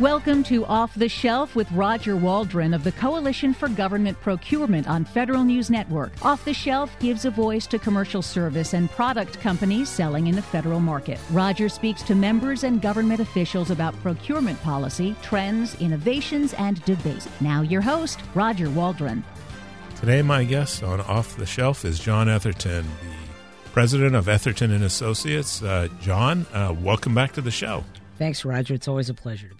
Welcome to Off the Shelf with Roger Waldron of the Coalition for Government Procurement on Federal News Network. Off the Shelf gives a voice to commercial service and product companies selling in the federal market. Roger speaks to members and government officials about procurement policy, trends, innovations, and debates. Now, your host, Roger Waldron. Today, my guest on Off the Shelf is John Etherton, the president of Etherton and Associates. Uh, John, uh, welcome back to the show. Thanks, Roger. It's always a pleasure to be here.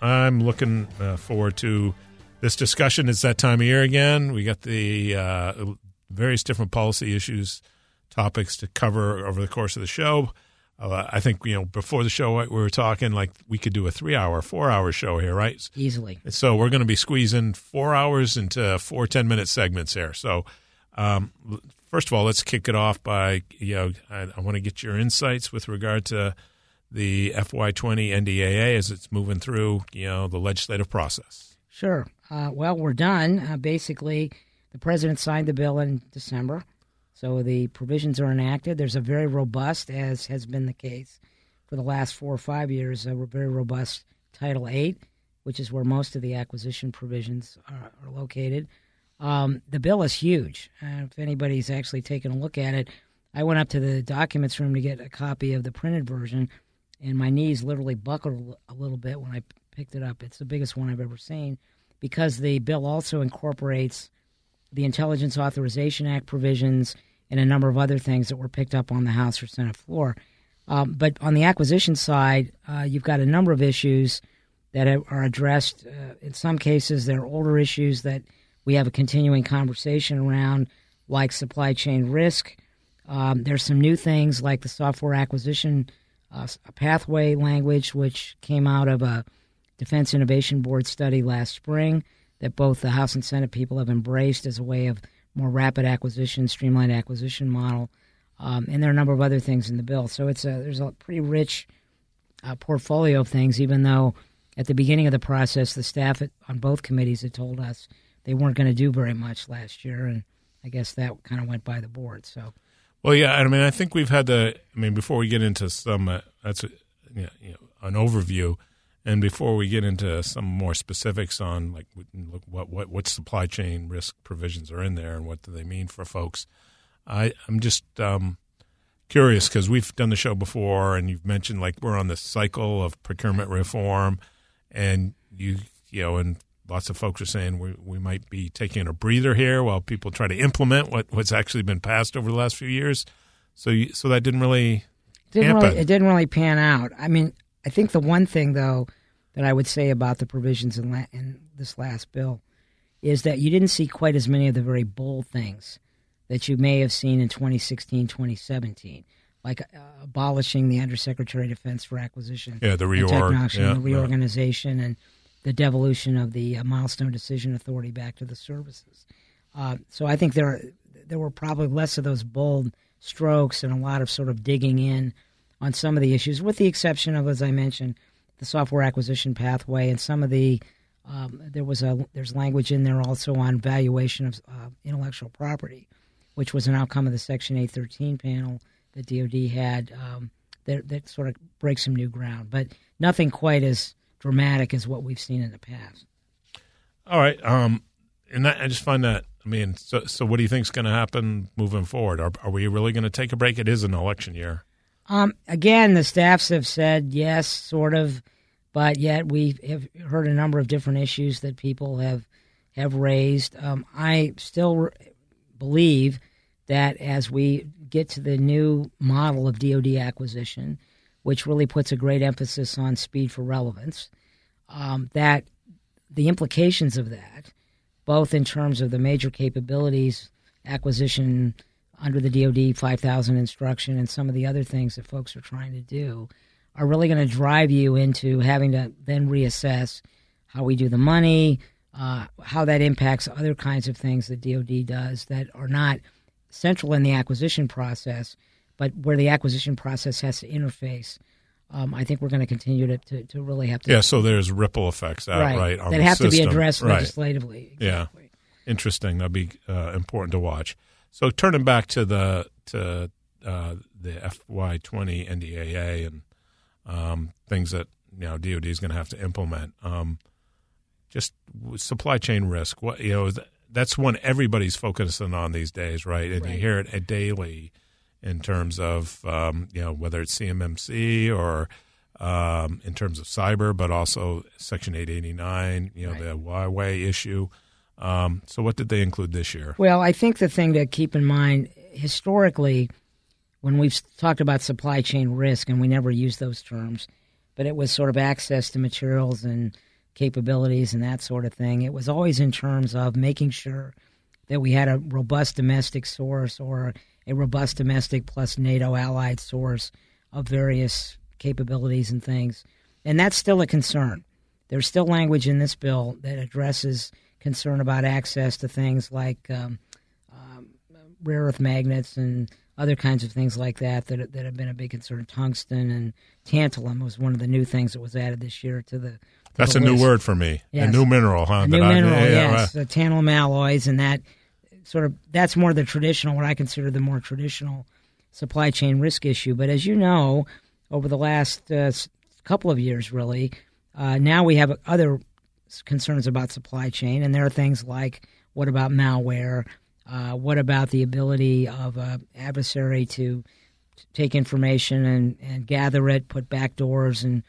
I'm looking uh, forward to this discussion. It's that time of year again. We got the uh, various different policy issues, topics to cover over the course of the show. Uh, I think you know before the show we were talking like we could do a three-hour, four-hour show here, right? Easily. So we're going to be squeezing four hours into four 10-minute segments here. So um, first of all, let's kick it off by you know I, I want to get your insights with regard to the FY20 NDAA as it's moving through, you know, the legislative process? Sure. Uh, well, we're done. Uh, basically, the president signed the bill in December, so the provisions are enacted. There's a very robust, as has been the case for the last four or five years, a very robust Title VIII, which is where most of the acquisition provisions are, are located. Um, the bill is huge. Uh, if anybody's actually taken a look at it, I went up to the documents room to get a copy of the printed version and my knees literally buckled a little bit when I picked it up. It's the biggest one I've ever seen because the bill also incorporates the Intelligence Authorization Act provisions and a number of other things that were picked up on the House or Senate floor. Um, but on the acquisition side, uh, you've got a number of issues that are addressed. Uh, in some cases, they're older issues that we have a continuing conversation around, like supply chain risk. Um, there's some new things like the software acquisition uh, a pathway language, which came out of a Defense Innovation Board study last spring that both the House and Senate people have embraced as a way of more rapid acquisition, streamlined acquisition model. Um, and there are a number of other things in the bill. So it's a, there's a pretty rich uh, portfolio of things, even though at the beginning of the process, the staff at, on both committees had told us they weren't going to do very much last year. And I guess that kind of went by the board. So well, yeah, I mean, I think we've had the. I mean, before we get into some, uh, that's you know, you know, an overview, and before we get into some more specifics on like what what what supply chain risk provisions are in there and what do they mean for folks, I I'm just um, curious because we've done the show before, and you've mentioned like we're on the cycle of procurement reform, and you you know, and lots of folks are saying we, we might be taking a breather here while people try to implement what, what's actually been passed over the last few years. So, you, so that didn't really didn't happen. really it didn't really pan out. I mean, I think the one thing though that I would say about the provisions in, la- in this last bill is that you didn't see quite as many of the very bold things that you may have seen in 2016, 2017 like uh, abolishing the Undersecretary of Defense for Acquisition, yeah, the reorg, yeah, the reorganization, and the devolution of the uh, milestone decision authority back to the services. Uh, so I think there there were probably less of those bold strokes and a lot of sort of digging in on some of the issues, with the exception of, as I mentioned, the software acquisition pathway and some of the um, there was a there's language in there also on valuation of uh, intellectual property, which was an outcome of the Section 813 panel that DoD had um, that that sort of breaks some new ground, but nothing quite as dramatic as what we've seen in the past. All right, um, and that, I just find that. I mean, so, so what do you think is going to happen moving forward? Are, are we really going to take a break? It is an election year. Um, again, the staffs have said yes, sort of, but yet we have heard a number of different issues that people have have raised. Um, I still re- believe that as we get to the new model of DoD acquisition, which really puts a great emphasis on speed for relevance. Um, that the implications of that, both in terms of the major capabilities acquisition under the DoD 5000 instruction and some of the other things that folks are trying to do, are really going to drive you into having to then reassess how we do the money, uh, how that impacts other kinds of things that DoD does that are not central in the acquisition process, but where the acquisition process has to interface um, I think we're going to continue to, to, to really have to. Yeah, so there's ripple effects out right, right on that the have system. to be addressed right. legislatively. Exactly. Yeah, interesting. That'd be uh, important to watch. So turning back to the to uh, the FY20 NDAA and um, things that you know DoD is going to have to implement. Um, just supply chain risk. What you know that's one everybody's focusing on these days, right? And right. you hear it daily in terms of um, you know whether it's CMMC or um, in terms of cyber, but also Section 889. You know right. the Huawei issue. Um, so what did they include this year? Well, I think the thing to keep in mind historically, when we've talked about supply chain risk, and we never use those terms, but it was sort of access to materials and capabilities and that sort of thing. It was always in terms of making sure that we had a robust domestic source or a robust domestic plus NATO allied source of various capabilities and things. And that's still a concern. There's still language in this bill that addresses concern about access to things like um, um, rare earth magnets and other kinds of things like that, that that have been a big concern. Tungsten and tantalum was one of the new things that was added this year to the. To That's the a list. new word for me. Yes. A new mineral, huh? A new I- mineral, yeah, yeah, yes, uh, tantalum alloys, and that sort of that's more the traditional, what I consider the more traditional supply chain risk issue. But as you know, over the last uh, couple of years, really, uh, now we have other concerns about supply chain, and there are things like what about malware? Uh, what about the ability of an adversary to take information and, and gather it, put backdoors and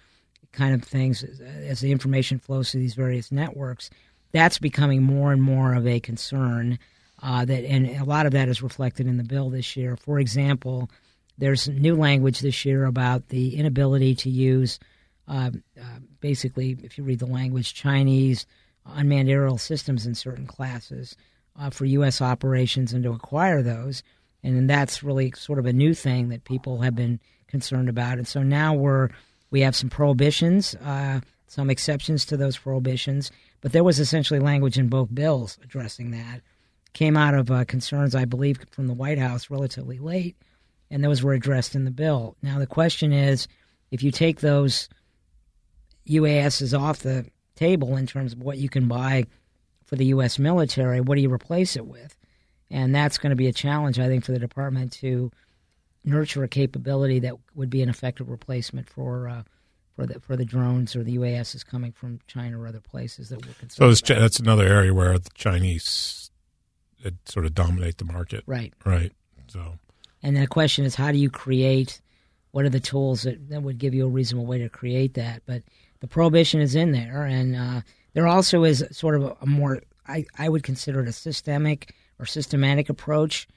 kind of things as, as the information flows through these various networks? That's becoming more and more of a concern. Uh, that and a lot of that is reflected in the bill this year. For example, there's new language this year about the inability to use, uh, uh, basically, if you read the language, Chinese unmanned aerial systems in certain classes uh, for U.S. operations and to acquire those. And then that's really sort of a new thing that people have been concerned about. And so now we're we have some prohibitions, uh, some exceptions to those prohibitions, but there was essentially language in both bills addressing that. Came out of uh, concerns, I believe, from the White House relatively late, and those were addressed in the bill. Now the question is, if you take those UASs off the table in terms of what you can buy for the U.S. military, what do you replace it with? And that's going to be a challenge, I think, for the department to nurture a capability that would be an effective replacement for uh, for the for the drones or the UASs coming from China or other places that we're concerned. So that's another area where the Chinese uh, sort of dominate the market. right. Right. So And then the question is, how do you create? What are the tools that, that would give you a reasonable way to create that? But the prohibition is in there, and uh, there also is sort of a, a more, I, I would consider it a systemic or systematic approach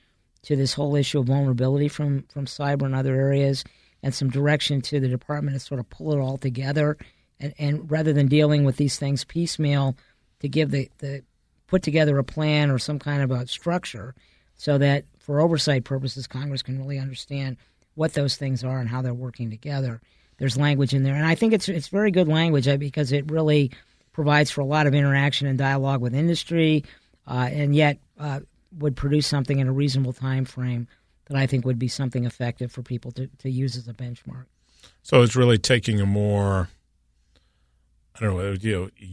to this whole issue of vulnerability from, from cyber and other areas, and some direction to the department to sort of pull it all together, and, and rather than dealing with these things piecemeal, to give the, the put together a plan or some kind of a structure so that for oversight purposes, Congress can really understand what those things are and how they're working together. There's language in there, and I think it's it's very good language uh, because it really provides for a lot of interaction and dialogue with industry, uh, and yet uh, would produce something in a reasonable time frame that I think would be something effective for people to, to use as a benchmark. so it's really taking a more I don't know, you know,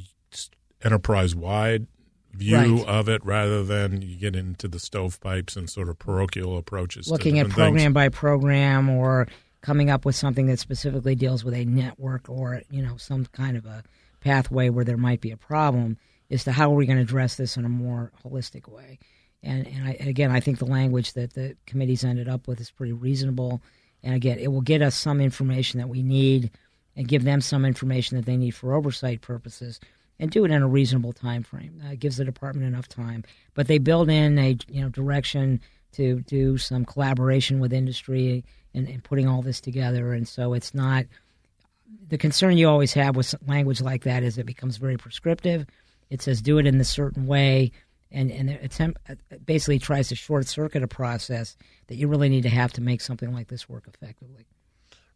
enterprise wide view Right. of it rather than you get into the stovepipes and sort of parochial approaches. to Looking at different things. program by program or coming up with something that specifically deals with a network or you know some kind of a pathway where there might be a problem as to how are we going to address this in a more holistic way. And and, I, and again, I think the language that the committee's ended up with is pretty reasonable. And again, it will get us some information that we need and give them some information that they need for oversight purposes and do it in a reasonable time frame. Uh, it gives the department enough time. But they build in a you know direction to do some collaboration with industry and, and putting all this together. And so it's not the concern you always have with language like that is it becomes very prescriptive. It says do it in a certain way, and and attempt, basically tries to short circuit a process that you really need to have to make something like this work effectively.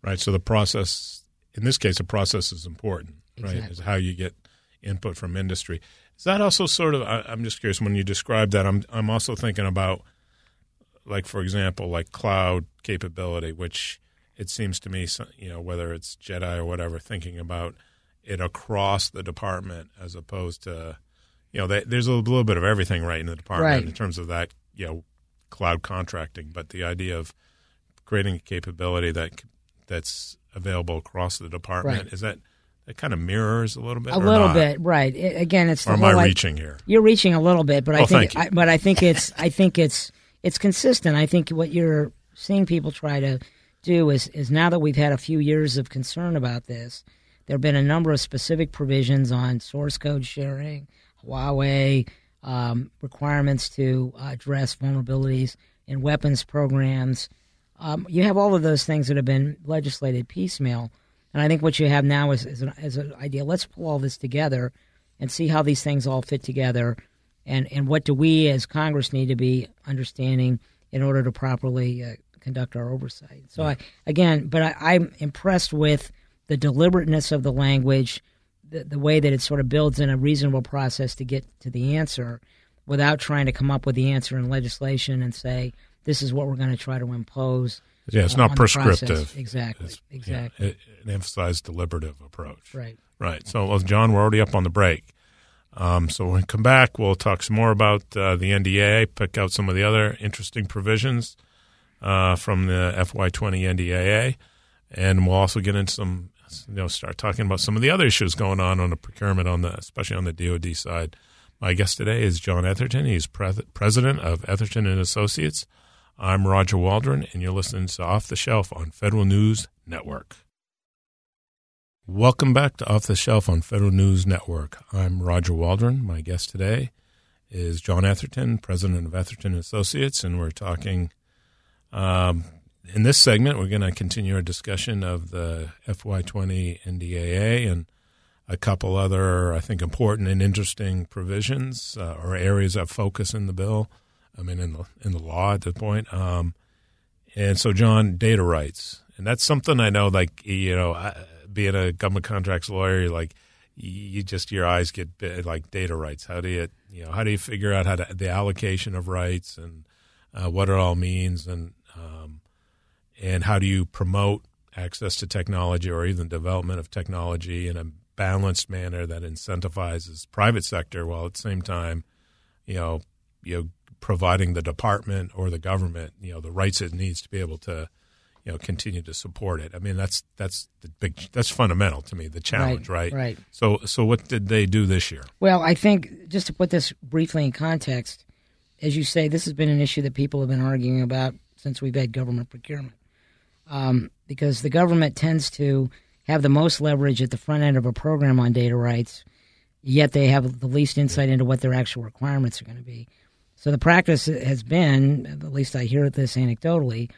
Right. So the process, in this case, the process is important, right? Exactly. Is how you get input from industry. Is that also sort of? I, I'm just curious. When you describe that, I'm I'm also thinking about, like for example, like cloud capability, which it seems to me, you know, whether it's JEDI or whatever, thinking about it across the department as opposed to, you know, they, there's a little bit of everything right in the department Right. in terms of that, you know, cloud contracting. But the idea of creating a capability that that's available across the department Right. is that that kind of mirrors a little bit, A little not? bit, right? I- again, it's Or am I i- reaching here? You're reaching a little bit, but I Oh, think, thank you. I, but I think it's, I think it's, it's consistent. I think what you're seeing people try to do is, is now that we've had a few years of concern about this, there have been a number of specific provisions on source code sharing, Huawei, um, requirements to address vulnerabilities in weapons programs. Um, you have all of those things that have been legislated piecemeal. And I think what you have now is, is, an, is an idea. Let's pull all this together and see how these things all fit together. And, and what do we as Congress need to be understanding in order to properly uh, conduct our oversight? So, I, again, but I, I'm impressed with the deliberateness of the language, the, the way that it sort of builds in a reasonable process to get to the answer without trying to come up with the answer in legislation and say, this is what we're going to try to impose. Yeah, it's uh, not on the process. prescriptive. Exactly. It's- yeah, exactly. it, it emphasized deliberative approach. right. Right. So, John, we're already up on the break. Um, so when we come back, we'll talk some more about uh, the NDA, pick out some of the other interesting provisions uh, from the FY20 NDAA, and we'll also get into some, you know, start talking about some of the other issues going on on the procurement, on the especially on the DoD side. My guest today is John Etherton. He's pre- president of Etherton and Associates. I'm Roger Waldron, and you're listening to Off the Shelf on Federal News Network. Welcome back to Off the Shelf on Federal News Network. I'm Roger Waldron. My guest today is John Etherton, president of Etherton Associates, and we're talking. Um, in this segment, we're going to continue our discussion of the FY20 NDAA and a couple other, I think, important and interesting provisions uh, or areas of focus in the bill. I mean, in the in the law at this point. Um, and so, John, data rights, and that's something I know. Like you know, being a government contracts lawyer, like you just your eyes get bit, like data rights. How do you you know how do you figure out how to the allocation of rights and uh, what it all means and um, and how do you promote access to technology or even development of technology in a balanced manner that incentivizes private sector while at the same time, you know, you know, providing the department or the government, you know, the rights it needs to be able to, you know, continue to support it. I mean, that's that's the big that's fundamental to me, the challenge, right? right. So so what did they do this year? Well, I think just to put this briefly in context, as you say, this has been an issue that people have been arguing about since we've had government procurement. Um, because the government tends to have the most leverage at the front end of a program on data rights, yet they have the least insight into what their actual requirements are going to be. So the practice has been, at least I hear this anecdotally,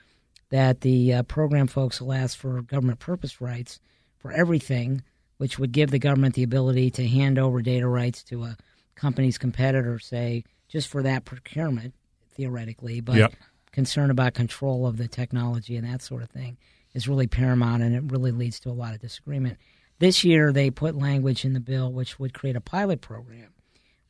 that the uh, program folks will ask for government purpose rights for everything, which would give the government the ability to hand over data rights to a company's competitor, say, just for that procurement, theoretically, but Yep. concern about control of the technology and that sort of thing is really paramount, and it really leads to a lot of disagreement. This year, they put language in the bill which would create a pilot program,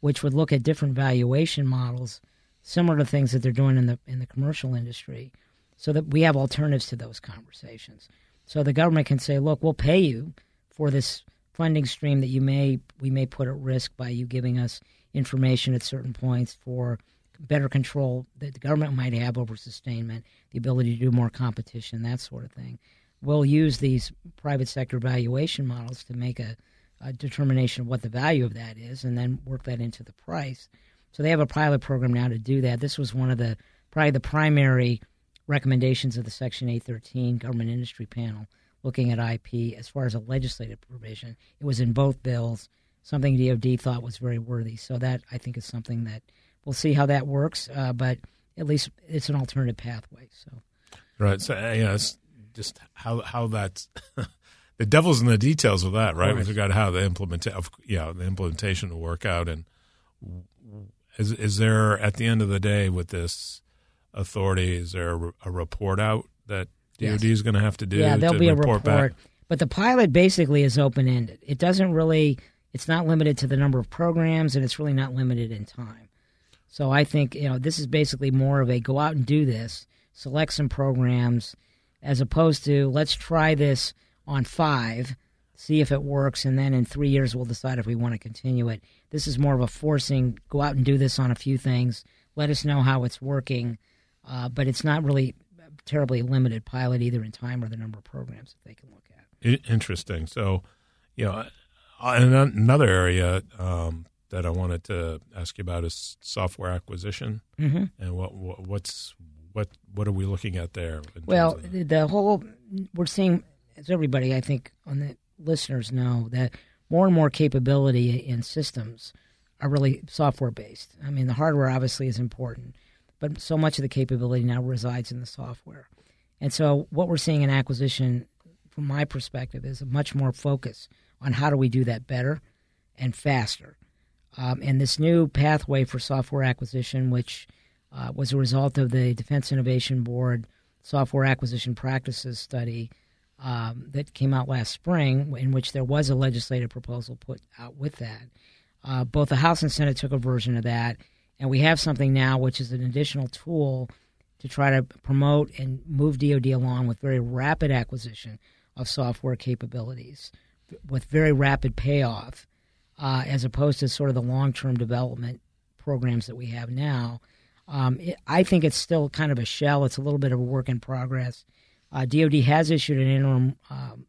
which would look at different valuation models, similar to things that they're doing in the in the commercial industry, so that we have alternatives to those conversations. So the government can say, "Look, we'll pay you for this funding stream that you may we may put at risk by you giving us information at certain points for better control that the government might have over sustainment, the ability to do more competition, that sort of thing. We'll use these private sector valuation models to make a, a determination of what the value of that is and then work that into the price. So they have a pilot program now to do that. This was one of the probably the primary recommendations of the Section 813 government industry panel looking at IP as far as a legislative provision. It was in both bills, something DOD thought was very worthy. So that I think is something that we'll see how that works, uh, but at least it's an alternative pathway. So Right. So uh, you know, it's just how how that's the devil's in the details of that, right? With course. regard to how the implement of yeah the implementation will work out, and is is there at the end of the day with this authority, is there a, a report out that DoD Yes. is going to have to do? yeah, there'll to be a report report. back? But the pilot basically is open ended. It doesn't really. It's not limited to the number of programs, and it's really not limited in time. So I think you know this is basically more of a go out and do this, select some programs, as opposed to let's try this on five, see if it works, and then in three years we'll decide if we want to continue it. This is more of a forcing, go out and do this on a few things, let us know how it's working, uh, but it's not really terribly limited pilot either in time or the number of programs that they can look at. Interesting. So, you know, another area um, that I wanted to ask you about is software acquisition, mm-hmm. and what, what, what's what what are we looking at there? Well, the whole we're seeing as everybody I think on the listeners know that more and more capability in systems are really software based. I mean, the hardware obviously is important, but so much of the capability now resides in the software. And so, what we're seeing in acquisition, from my perspective, is a much more focus on how do we do that better and faster. Um, and this new pathway for software acquisition, which uh, was a result of the Defense Innovation Board software acquisition practices study um, that came out last spring, in which there was a legislative proposal put out with that. Uh, both the House and Senate took a version of that, and we have something now which is an additional tool to try to promote and move DoD along with very rapid acquisition of software capabilities with very rapid payoff, uh, as opposed to sort of the long term development programs that we have now. Um, it, I think it's still kind of a shell. It's a little bit of a work in progress. Uh, DoD has issued an interim um,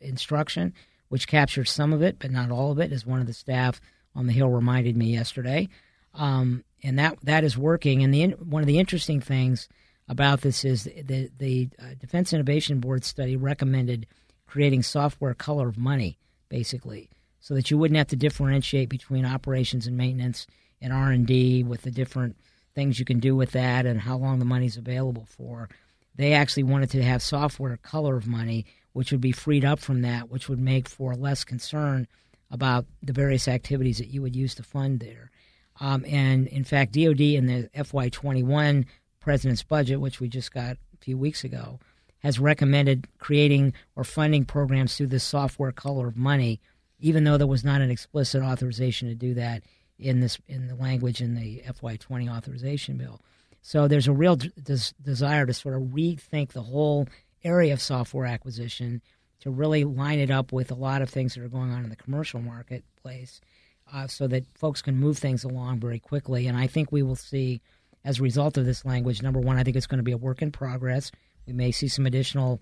instruction which captures some of it, but not all of it, as one of the staff on the Hill reminded me yesterday. Um, and that that is working. And the one of the interesting things about this is the the uh, Defense Innovation Board study recommended creating software color of money, basically, so that you wouldn't have to differentiate between operations and maintenance and R and D with the different things you can do with that and how long the money's available for. They actually wanted to have software color of money, which would be freed up from that, which would make for less concern about the various activities that you would use to fund there. Um, and in fact, DoD in the FY21 President's budget, which we just got a few weeks ago, has recommended creating or funding programs through the software color of money, even though there was not an explicit authorization to do that in this in the language in the FY20 authorization bill. So there's a real des- desire to sort of rethink the whole area of software acquisition to really line it up with a lot of things that are going on in the commercial marketplace uh, so that folks can move things along very quickly. And I think we will see, as a result of this language, number one, I think it's going to be a work in progress. We may see some additional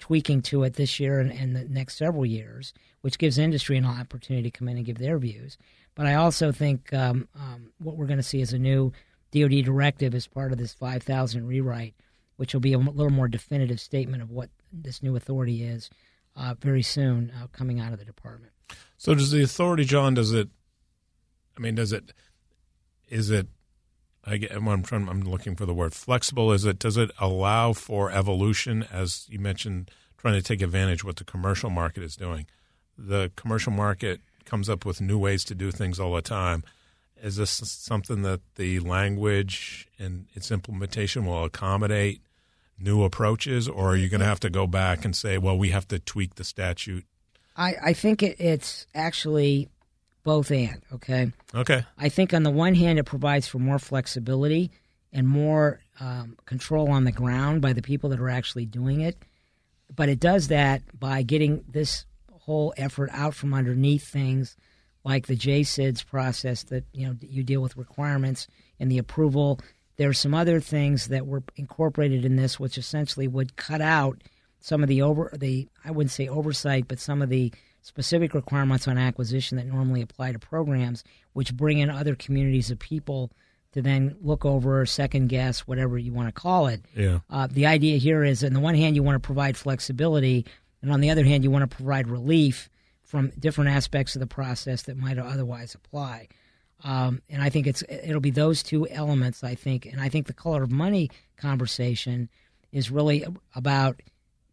tweaking to it this year and, and the next several years, which gives industry an opportunity to come in and give their views. But I also think um, um, what we're going to see is a new DoD directive as part of this 5,000 rewrite, which will be a little more definitive statement of what this new authority is uh, very soon uh, coming out of the department. So, does the authority, John? Does it? I mean, does it? Is it? I get, I'm trying. I'm looking for the word flexible. Is it? Does it allow for evolution, as you mentioned, trying to take advantage of what the commercial market is doing? The commercial market comes up with new ways to do things all the time. Is this something that the language and its implementation will accommodate new approaches, or are you going to have to go back and say, well, we have to tweak the statute? I, I think it, it's actually both and, okay? Okay. I think on the one hand, it provides for more flexibility and more um, control on the ground by the people that are actually doing it. But it does that by getting this whole effort out from underneath things like the JCIDS process that you know you deal with requirements and the approval. There are some other things that were incorporated in this, which essentially would cut out some of the over the I wouldn't say oversight, but some of the specific requirements on acquisition that normally apply to programs, which bring in other communities of people to then look over, second guess, whatever you want to call it. Yeah. Uh, the idea here is, on the one hand, you want to provide flexibility, and on the other hand, you want to provide relief from different aspects of the process that might otherwise apply. Um, and I think it's it'll be those two elements. I think, and I think the color of money conversation is really about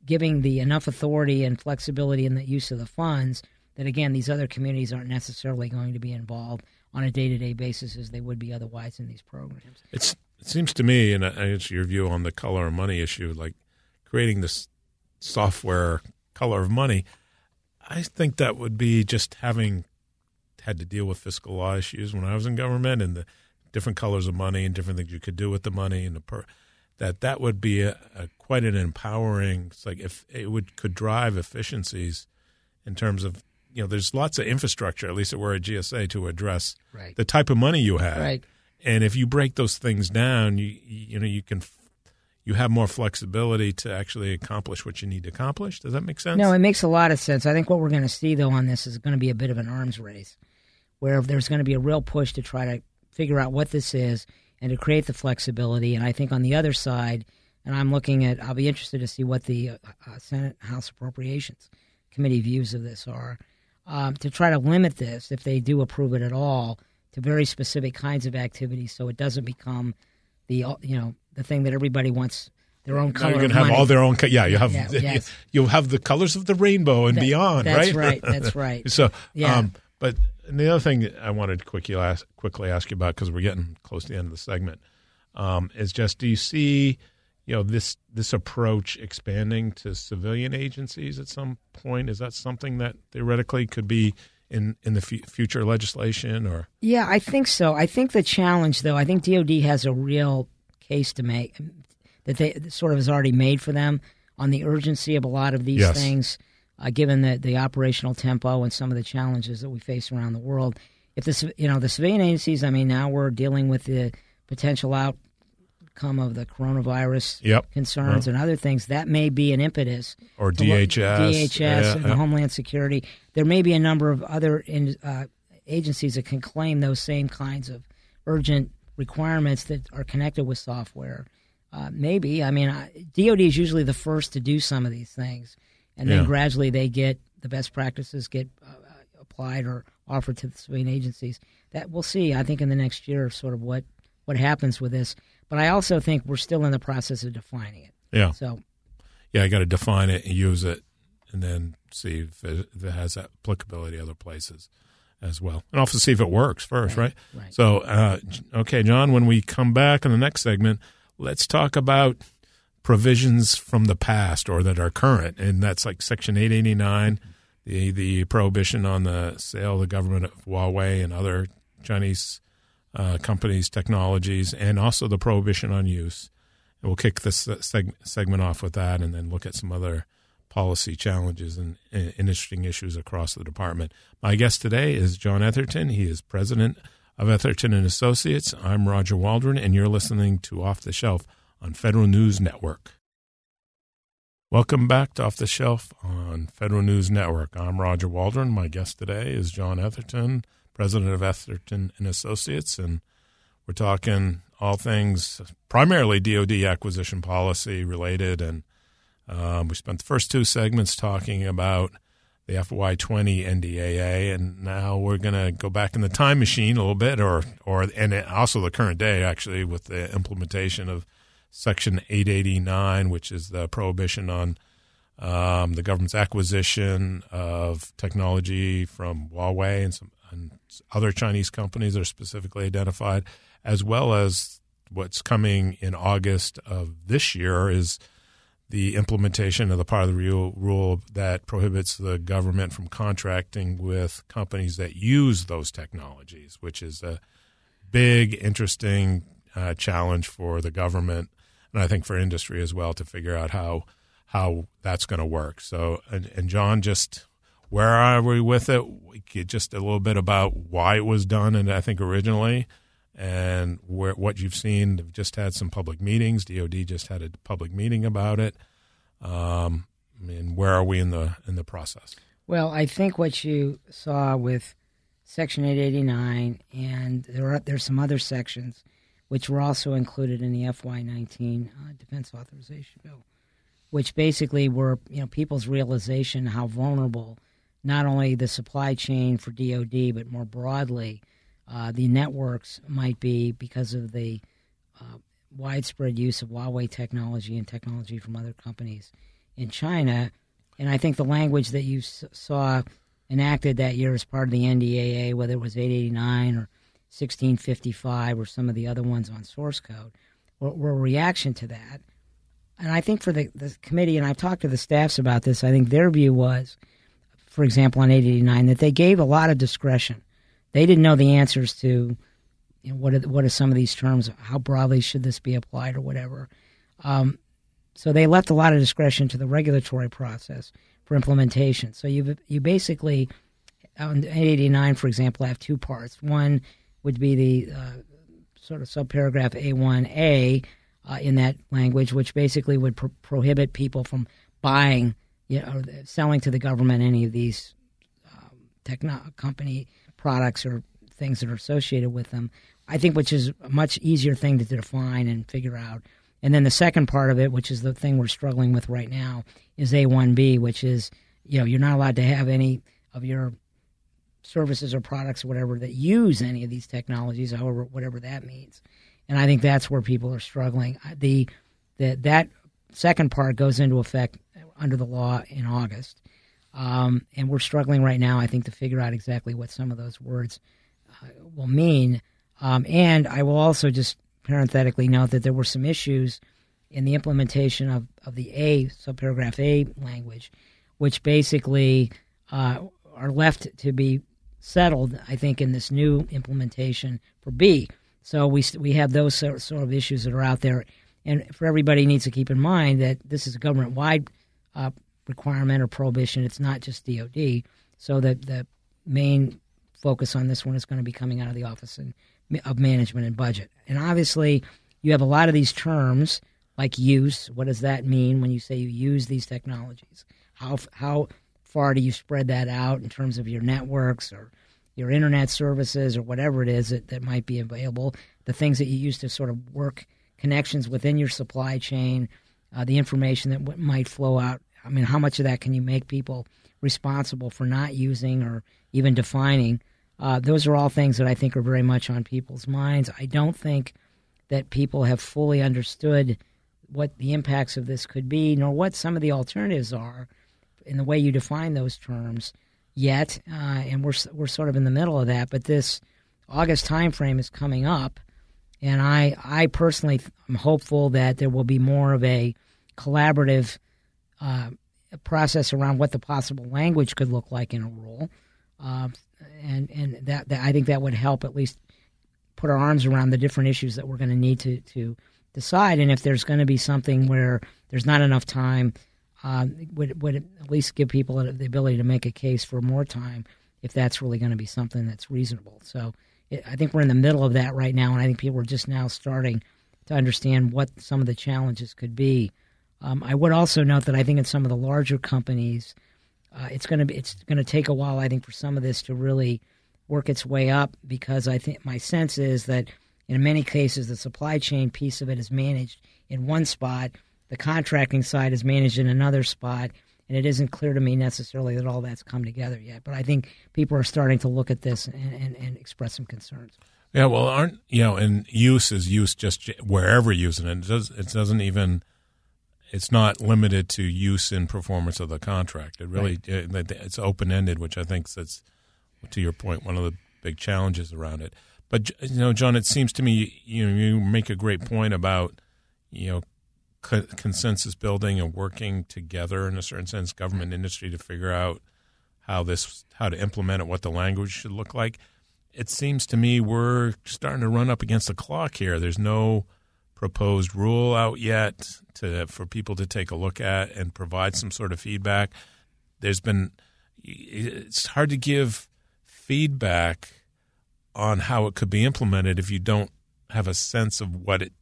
giving the enough authority and flexibility in the use of the funds that again these other communities aren't necessarily going to be involved on a day-to-day basis as they would be otherwise in these programs. It's it seems to me, and it's your view on the color of money issue, like creating this software color of money, I think that would be just having had to deal with fiscal law issues when I was in government and the different colors of money and different things you could do with the money and the per- that that would be a, a quite an empowering. It's like if it would could drive efficiencies in terms of you know, there's lots of infrastructure, at least that we're at GSA, to address Right. the type of money you have. Right. And if you break those things down, you you know you can you have more flexibility to actually accomplish what you need to accomplish. Does that make sense? No, it makes a lot of sense. I think what we're going to see, though, on this is going to be a bit of an arms race, where there's going to be a real push to try to figure out what this is and to create the flexibility. And I think on the other side, and I'm looking at, I'll be interested to see what the uh, uh, Senate House Appropriations Committee views of this are, um, to try to limit this, if they do approve it at all, to very specific kinds of activities, so it doesn't become the uh, you know the thing that everybody wants their own Now color. you're going to have money. all their own. co- Yeah, you have Yeah, yes. you'll have the colors of the rainbow and That- beyond. that's right. right, that's right. so, Yeah. um, but the other thing I wanted to quickly ask, quickly ask you about because we're getting close to the end of the segment um, is just do you see you know this this approach expanding to civilian agencies at some point? Is that something that theoretically could be in in the fu- future legislation or Yeah, I think so. I think the challenge, though, I think DoD has a real case to make that they that sort of is already made for them on the urgency of a lot of these Yes. things, uh, given the the operational tempo and some of the challenges that we face around the world. If this, you know the civilian agencies, I mean, now we're dealing with the potential outcome of the coronavirus Yep. concerns and other things. That may be an impetus or look- DHS? DHS Yeah, and yeah. Homeland Security. There may be a number of other in, uh, agencies that can claim those same kinds of urgent requirements that are connected with software. Uh, maybe. I mean, I, DoD is usually the first to do some of these things, and then Yeah. gradually they get the best practices get uh, uh, applied or offered to the civilian agencies. That we'll see. I think in the next year, sort of what what happens with this. But I also think we're still in the process of defining it. yeah. So yeah, I got to define it and use it, and then see if it, if it has applicability other places as well, and also see if it works first, right? right. So, uh, okay, John, when we come back in the next segment, let's talk about provisions from the past or that are current, and that's like Section eight eighty nine, the the prohibition on the sale of the government of Huawei and other Chinese uh, companies' technologies, and also the prohibition on use. And we'll kick this seg- segment off with that, and then look at some other policy challenges and, and interesting issues across the department. My guest today is John Etherton. He is president of Etherton and Associates. I'm Roger Waldron, and you're listening to Off the Shelf on Federal News Network. Welcome back to Off the Shelf on Federal News Network. I'm Roger Waldron. My guest today is John Etherton, president of Etherton and Associates, and we're talking all things primarily DoD acquisition policy related, and um, we spent the first two segments talking about the FY20 NDAA, and now we're going to go back in the time machine a little bit, or or and also the current day actually with the implementation of Section 889, which is the prohibition on um, the government's acquisition of technology from Huawei and some and other Chinese companies that are specifically identified, as well as what's coming in August of this year is the implementation of the part of the rule, that prohibits the government from contracting with companies that use those technologies, which is a big, interesting uh, challenge for the government and I think for industry as well to figure out how how that's going to work. So, and, and John, just where are we with it? Just a little bit about why it was done, and I think originally, and where what you've seen. They've just had some public meetings. DoD just had a public meeting about it. Um, I mean, where are we in the in the process? Well, I think what you saw with Section 889, and there are there's some other sections which were also included in the FY19 uh, Defense Authorization Bill, which basically were you know people's realization how vulnerable not only the supply chain for DoD but more broadly uh, the networks might be because of the uh, widespread use of Huawei technology and technology from other companies in China. And I think the language that you s- saw enacted that year as part of the NDAA, whether it was 889 or 1655 or some of the other ones on source code, were, were a reaction to that. And I think for the, the committee, and I've talked to the staffs about this, I think their view was, for example, on 889, that they gave a lot of discretion. They didn't know the answers to you know, what are, what are some of these terms, how broadly should this be applied or whatever. Um, so they left a lot of discretion to the regulatory process for implementation. So you you basically on 889, for example, have two parts. One would be the uh, sort of subparagraph A1A uh, in that language, which basically would pro- prohibit people from buying, you know, selling to the government any of these um, techno- company products or things that are associated with them. I think which is a much easier thing to define and figure out. And then the second part of it, which is the thing we're struggling with right now, is A1B, which is you know you're not allowed to have any of your services or products or whatever that use any of these technologies, however whatever that means. And I think that's where people are struggling. The, the that second part goes into effect under the law in August, um, and we're struggling right now. I think to figure out exactly what some of those words uh, will mean. Um, and I will also just parenthetically note that there were some issues in the implementation of, of the A subparagraph A language, which basically uh, are left to be settled, I think, in this new implementation for B. So we we have those sort of issues that are out there, and for everybody needs to keep in mind that this is a government wide uh, requirement or prohibition. It's not just DoD. So that the main focus on this one is going to be coming out of the Office of Management and Budget, and obviously you have a lot of these terms like use. What does that mean when you say you use these technologies? How how far do you spread that out in terms of your networks or your internet services or whatever it is that, that might be available, the things that you use to sort of work connections within your supply chain, uh, the information that w- might flow out. I mean, how much of that can you make people responsible for not using or even defining? Uh, those are all things that I think are very much on people's minds. I don't think that people have fully understood what the impacts of this could be, nor what some of the alternatives are in the way you define those terms yet, uh, and we're we're sort of in the middle of that. But this August timeframe is coming up, and I I personally am hopeful that there will be more of a collaborative uh, process around what the possible language could look like in a rule, uh, and and that, that I think that would help at least put our arms around the different issues that we're going to need to to decide. And if there's going to be something where there's not enough time um, would would at least give people the ability to make a case for more time if that's really going to be something that's reasonable. So it, I think we're in the middle of that right now, and I think people are just now starting to understand what some of the challenges could be. Um, I would also note that I think in some of the larger companies, uh, it's going to be it's going to take a while. I think for some of this to really work its way up because I think my sense is that in many cases the supply chain piece of it is managed in one spot the contracting side is managed in another spot, and it isn't clear to me necessarily that all that's come together yet. But I think people are starting to look at this and, and, and express some concerns. Yeah, well, aren't you know? And use is use just wherever using it. It, does, it doesn't even. It's not limited to use in performance of the contract. It really right. Uh, it, it's open ended, which I think is, to your point, one of the big challenges around it. But you know, John, it seems to me you you make a great point about you know co- consensus building and working together in a certain sense, government industry to figure out how this how to implement it, what the language should look like. It seems to me we're starting to run up against the clock here. There's no proposed rule out yet to for people to take a look at and provide some sort of feedback. There's been it's hard to give feedback on how it could be implemented if you don't have a sense of what it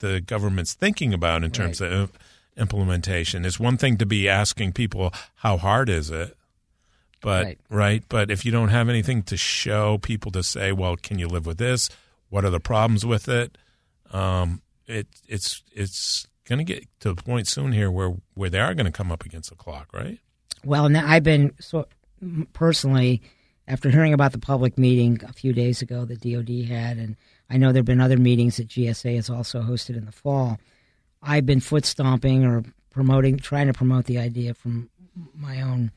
the government's thinking about in terms right. of implementation. It's one thing to be asking people how hard is it, but right. right. But if you don't have anything to show people to say, well, can you live with this? What are the problems with it? Um, it it's it's going to get to the point soon here where where they are going to come up against the clock, right? Well, now I've been so personally after hearing about the public meeting a few days ago that DoD had and I know there have been other meetings that GSA has also hosted in the fall. I've been foot stomping or promoting, trying to promote the idea from my own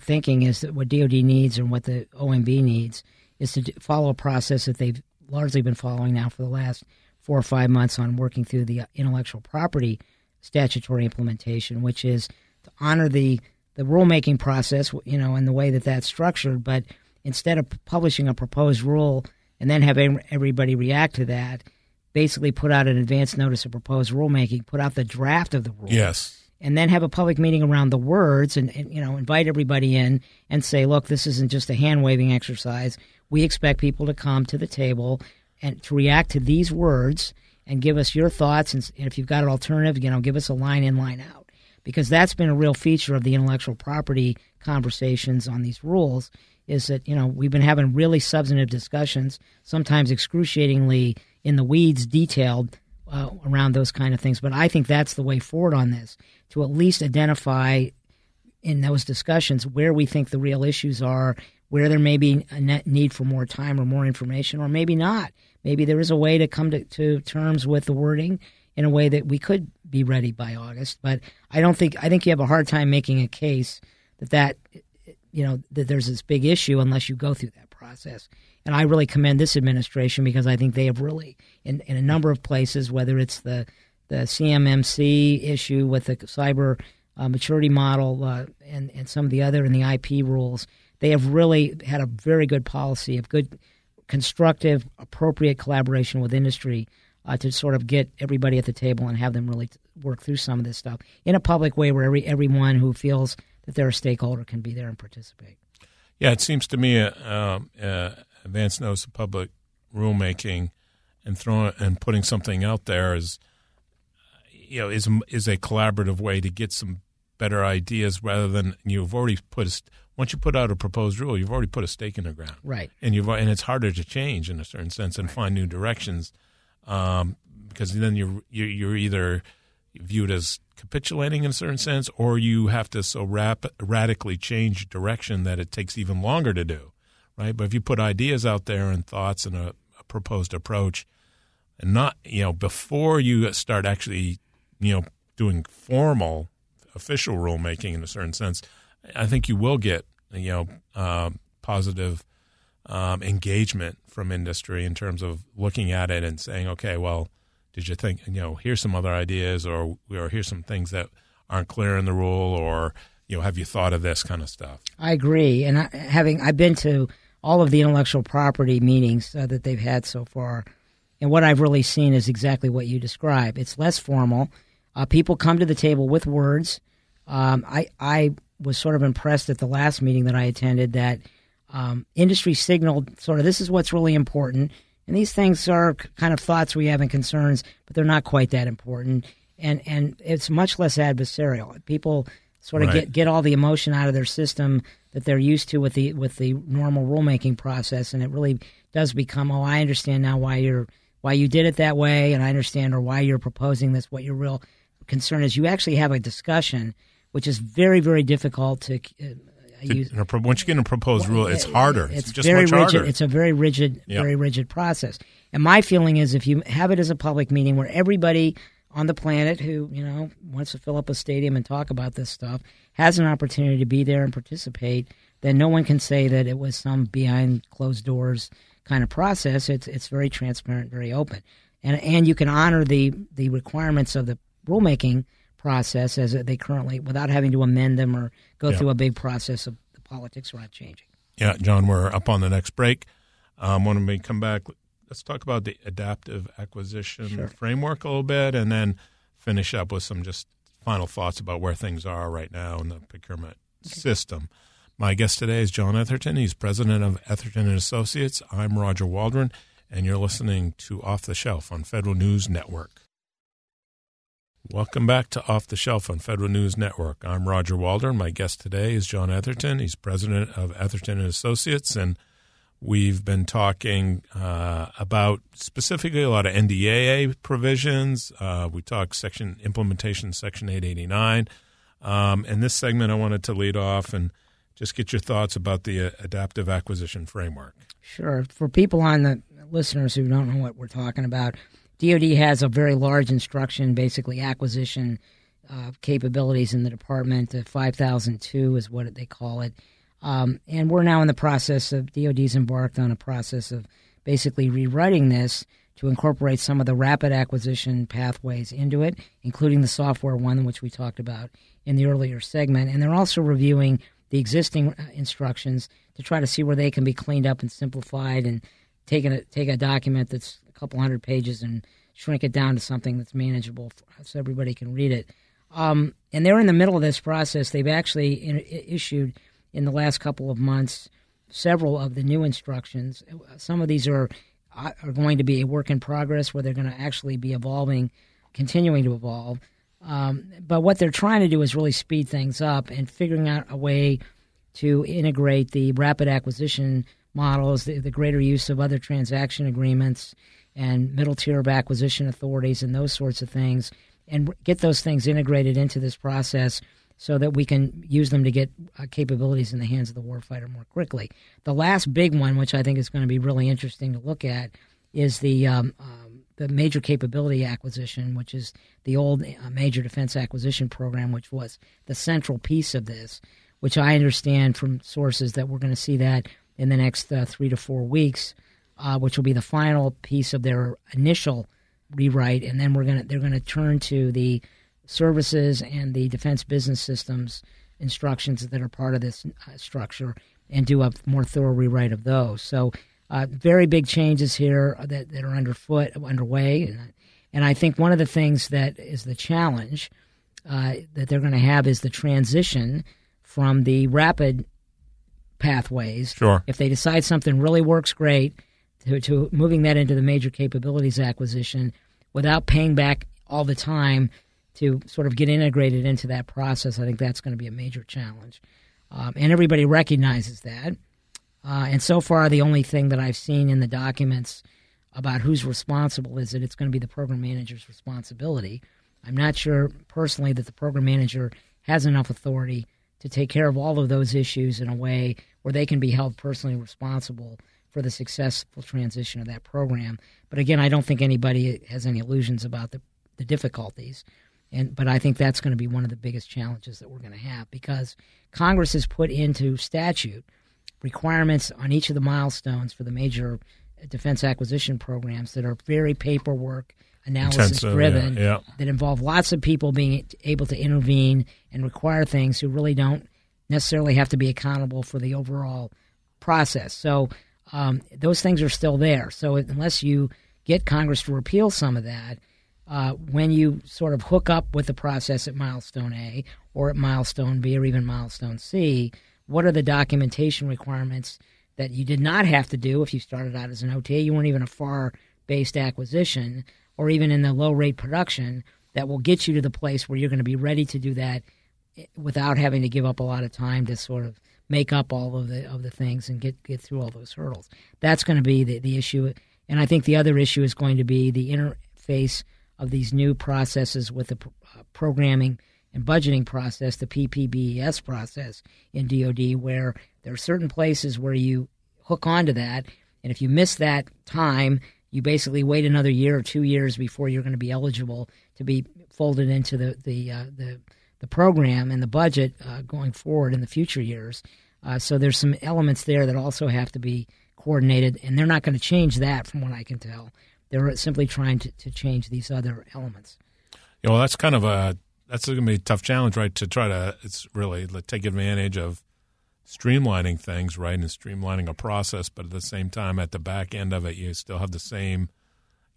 thinking is that what DoD needs and what the OMB needs is to follow a process that they've largely been following now for the last four or five months on working through the intellectual property statutory implementation, which is to honor the the rulemaking process, you know, and the way that that's structured. But instead of publishing a proposed rule and then have everybody react to that. basically put out an advance notice of proposed rulemaking, put out the draft of the rule. Yes. And then have a public meeting around the words and, and you know invite everybody in and say, look, this isn't just a hand waving exercise. We expect people to come to the table and to react to these words and give us your thoughts. And, if you've got an alternative, you know, give us a line in, line out, because that's been a real feature of the intellectual property conversations on these rules. Is that you know we've been having really substantive discussions, sometimes excruciatingly in the weeds, detailed uh, around those kind of things. But I think that's the way forward on this to at least identify in those discussions where we think the real issues are, where there may be a need for more time or more information, or maybe not. Maybe there is a way to come to, to terms with the wording in a way that we could be ready by August. But I don't think I think you have a hard time making a case that that you know that there's this big issue unless you go through that process. And I really commend this administration because I think they have really, in, in a number of places, whether it's the the CMMC issue with the cyber uh, maturity model uh, and and some of the other and the IP rules, they have really had a very good policy of good, constructive, appropriate collaboration with industry uh, to sort of get everybody at the table and have them really work through some of this stuff in a public way where every everyone who feels that they're a stakeholder can be there and participate. Yeah, it seems to me uh, um, uh, advance notice of public rulemaking and throwing and putting something out there is you know is is a collaborative way to get some better ideas rather than you've already put once you put out a proposed rule you've already put a stake in the ground right and you've and it's harder to change in a certain sense and right. find new directions um, because then you're you're either viewed as capitulating in a certain sense, or you have to so rap- radically change direction that it takes even longer to do, right? But if you put ideas out there and thoughts and a, a proposed approach, and not you know before you start actually you know doing formal official rulemaking in a certain sense, I think you will get you know uh, positive um, engagement from industry in terms of looking at it and saying, okay, well did you think you know here's some other ideas or or here's some things that aren't clear in the rule or you know have you thought of this kind of stuff? I agree. And I, having i've been to all of the intellectual property meetings uh, that they've had so far and what i've really seen is exactly what you describe. It's less formal. Uh, people come to the table with words. Um, I, I was sort of impressed at the last meeting that i attended that um, industry signaled sort of this is what's really important and these things are kind of thoughts we have and concerns, but they're not quite that important. And and it's much less adversarial. People sort of right. get, get all the emotion out of their system that they're used to with the with the normal rulemaking process, and it really does become, oh, I understand now why you're why you did it that way, and I understand or why you're proposing this. What your real concern is, you actually have a discussion, which is very very difficult to uh, to, once you get a proposed rule, it's harder. It's, it's just very much rigid. harder. It's a very rigid, yep. very rigid process. And my feeling is, if you have it as a public meeting where everybody on the planet who you know wants to fill up a stadium and talk about this stuff has an opportunity to be there and participate, then no one can say that it was some behind closed doors kind of process. It's it's very transparent, very open, and and you can honor the the requirements of the rulemaking process as they currently without having to amend them or go yeah. through a big process of the politics around changing. Yeah, John, we're up on the next break. Um, when we come back, let's talk about the adaptive acquisition sure. framework a little bit, and then finish up with some just final thoughts about where things are right now in the procurement okay. system. My guest today is John Etherton. He's president of Etherton and Associates. I'm Roger Waldron, and you're listening to Off the Shelf on Federal News Network. Welcome back to Off the Shelf on Federal News Network. I'm Roger Waldron. My guest today is John Etherton. He's president of Etherton and Associates, and we've been talking uh, about specifically a lot of NDAA provisions. Uh, we talked section implementation, section 889. Um, in this segment, I wanted to lead off and just get your thoughts about the uh, adaptive acquisition framework. Sure. For people on the listeners who don't know what we're talking about, DoD has a very large instruction, basically acquisition uh, capabilities in the department. Uh, 5002 is what they call it. Um, and we're now in the process of, DoD's embarked on a process of basically rewriting this to incorporate some of the rapid acquisition pathways into it, including the software one, which we talked about in the earlier segment. And they're also reviewing the existing uh, instructions to try to see where they can be cleaned up and simplified and taken a, take a document that's couple hundred pages and shrink it down to something that's manageable so everybody can read it. Um, and they're in the middle of this process. They've actually in, issued in the last couple of months several of the new instructions. Some of these are are going to be a work in progress, where they're going to actually be evolving, continuing to evolve. Um, but what they're trying to do is really speed things up and figuring out a way to integrate the rapid acquisition models, the, the greater use of other transaction agreements, and middle tier of acquisition authorities, and those sorts of things, and get those things integrated into this process so that we can use them to get uh, capabilities in the hands of the warfighter more quickly. The last big one, which I think is going to be really interesting to look at, is the um, um, the major capability acquisition, which is the old uh, major defense acquisition program, which was the central piece of this. Which I understand from sources that we're going to see that in the next uh, three to four weeks, uh, which will be the final piece of their initial rewrite, and then we're gonna they're going to turn to the services and the defense business systems instructions that are part of this uh, structure and do a more thorough rewrite of those. So, uh, very big changes here that, that are underfoot, underway. And, and I think one of the things that is the challenge uh, that they're going to have is the transition from the rapid pathways. Sure. If they decide something really works great, to, to moving that into the major capabilities acquisition without paying back all the time to sort of get integrated into that process, I think that's going to be a major challenge. Um, and everybody recognizes that. Uh, and so far, the only thing that I've seen in the documents about who's responsible is that it's going to be the program manager's responsibility. I'm not sure personally that the program manager has enough authority to take care of all of those issues in a way where they can be held personally responsible for the successful transition of that program. But again, I don't think anybody has any illusions about the, the difficulties. And, but I think that's going to be one of the biggest challenges that we're going to have because Congress has put into statute requirements on each of the milestones for the major defense acquisition programs that are very paperwork analysis driven yeah, yeah. that involve lots of people being able to intervene and require things who really don't necessarily have to be accountable for the overall process. So um, those things are still there. So unless you get Congress to repeal some of that, uh, when you sort of hook up with the process at milestone A or at milestone B or even milestone C, what are the documentation requirements that you did not have to do if you started out as an OTA? You weren't even a FAR based acquisition or even in the low rate production that will get you to the place where you're going to be ready to do that eh, without having to give up a lot of time to sort of make up all of the of the things and get get through all those hurdles. That's going to be the, the issue. And I think the other issue is going to be the interface of these new processes with the uh, programming and budgeting process, the PPBES process in DoD, where there are certain places where you hook onto that, and if you miss that time, you basically wait another year or two years before you're going to be eligible to be folded into the the uh, the, the program and the budget uh, going forward in the future years. Uh, so there's some elements there that also have to be coordinated, and they're not going to change that, from what I can tell. They're simply trying to, to change these other elements. Yeah, well, that's kind of a that's going to be a tough challenge, right? To try to it's really take advantage of streamlining things, right, and streamlining a process, but at the same time, at the back end of it, you still have the same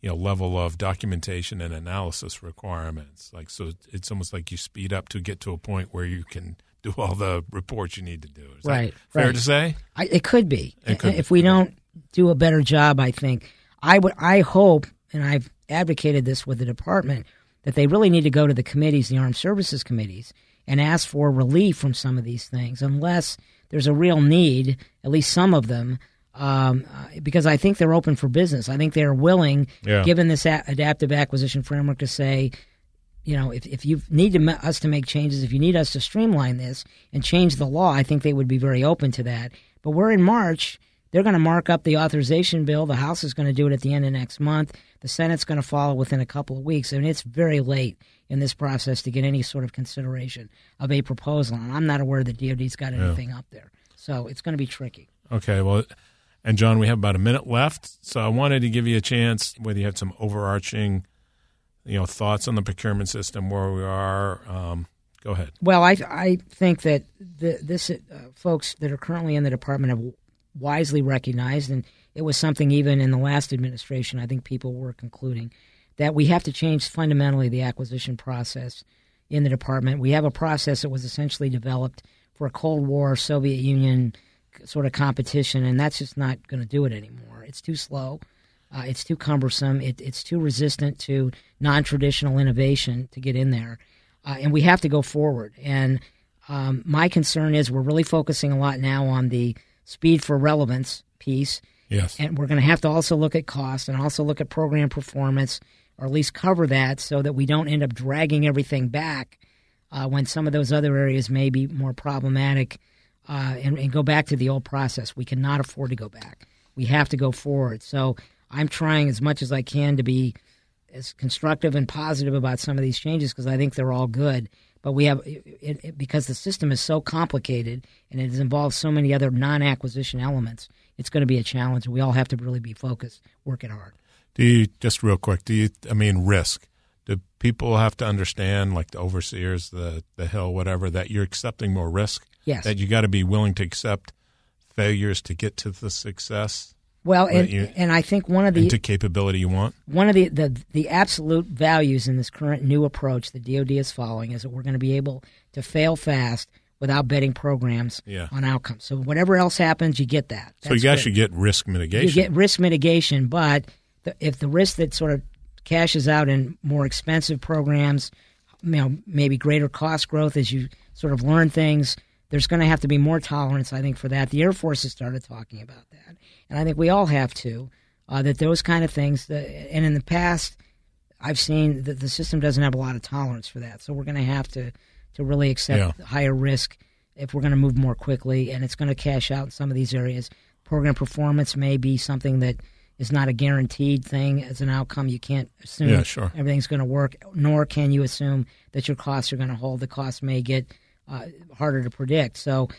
you know level of documentation and analysis requirements. Like so, it's almost like you speed up to get to a point where you can do all the reports you need to do. Is right. fair right. to say? I, it could be. It could if be. we don't do a better job, I think I would. I hope, and I've advocated this with the department that they really need to go to the committees, the armed services committees, and ask for relief from some of these things, unless there's a real need. At least some of them. Um, because I think they're open for business. I think they're willing, Yeah. given this a- adaptive acquisition framework, to say, you know, if, if you need to, ma- us to make changes, if you need us to streamline this and change the law, I think they would be very open to that. But we're in March. They're going to mark up the authorization bill. The House is going to do it at the end of next month. The Senate's going to follow within a couple of weeks. I mean, it's very late in this process to get any sort of consideration of a proposal. And I'm not aware that DOD's got anything up there. So it's going to be tricky. Okay, well, and John, we have about a minute left, so I wanted to give you a chance whether you had some overarching, you know, thoughts on the procurement system, where we are. Um, go ahead. Well, I I think that the, this uh, folks that are currently in the department have wisely recognized, and it was something even in the last administration. I think people were concluding that we have to change fundamentally the acquisition process in the department. We have a process that was essentially developed for a Cold War Soviet Union sort of competition, and that's just not going to do it anymore. It's too slow. Uh, it's too cumbersome. It, it's too resistant to non traditional innovation to get in there. Uh, and we have to go forward. And um, my concern is we're really focusing a lot now on the speed for relevance piece. Yes. And we're going to have to also look at cost and also look at program performance, or at least cover that so that we don't end up dragging everything back uh, when some of those other areas may be more problematic uh, and, and go back to the old process. We cannot afford to go back. We have to go forward. So I'm trying as much as I can to be as constructive and positive about some of these changes because I think they're all good. But we have it, it, because the system is so complicated and it involves so many other non-acquisition elements. It's going to be a challenge. We all have to really be focused, working hard. Do you just real quick? Do you? I mean, risk. Do people have to understand, like the overseers, the the hill, whatever, that you're accepting more risk? Yes. That you got to be willing to accept failures to get to the success. Well, and, you, and I think one of the into capability you want. One of the, the the absolute values in this current new approach that DoD is following is that we're going to be able to fail fast without betting programs yeah. on outcomes. So whatever else happens, you get that. That's so you actually get risk mitigation. You get risk mitigation, but the, if the risk that sort of cashes out in more expensive programs, you know, maybe greater cost growth as you sort of learn things, there's going to have to be more tolerance, I think, for that. The Air Force has started talking about that, and I think we all have to. Uh, that those kind of things, that, and in the past, I've seen that the system doesn't have a lot of tolerance for that. So we're going to have to to really accept yeah. higher risk if we're going to move more quickly, and it's going to cash out in some of these areas. Program performance may be something that is not a guaranteed thing as an outcome. You can't assume yeah, sure. everything's going to work, nor can you assume that your costs are going to hold. The costs may get uh, harder to predict. So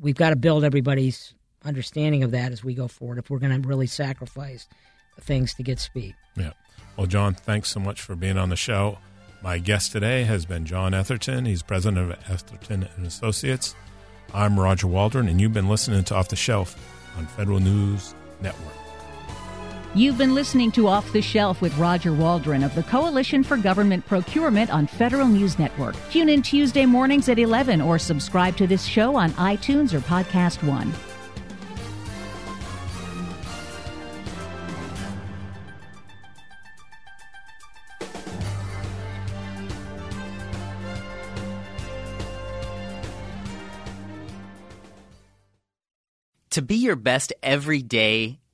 we've got to build everybody's understanding of that as we go forward if we're going to really sacrifice things to get speed. Yeah. Well, John, thanks so much for being on the show. My guest today has been John Etherton. He's president of Etherton and Associates. I'm Roger Waldron, and you've been listening to Off the Shelf on Federal News Network. You've been listening to Off the Shelf with Roger Waldron of the Coalition for Government Procurement on Federal News Network. Tune in Tuesday mornings at 11 or subscribe to this show on iTunes or Podcast One. To be your best every day,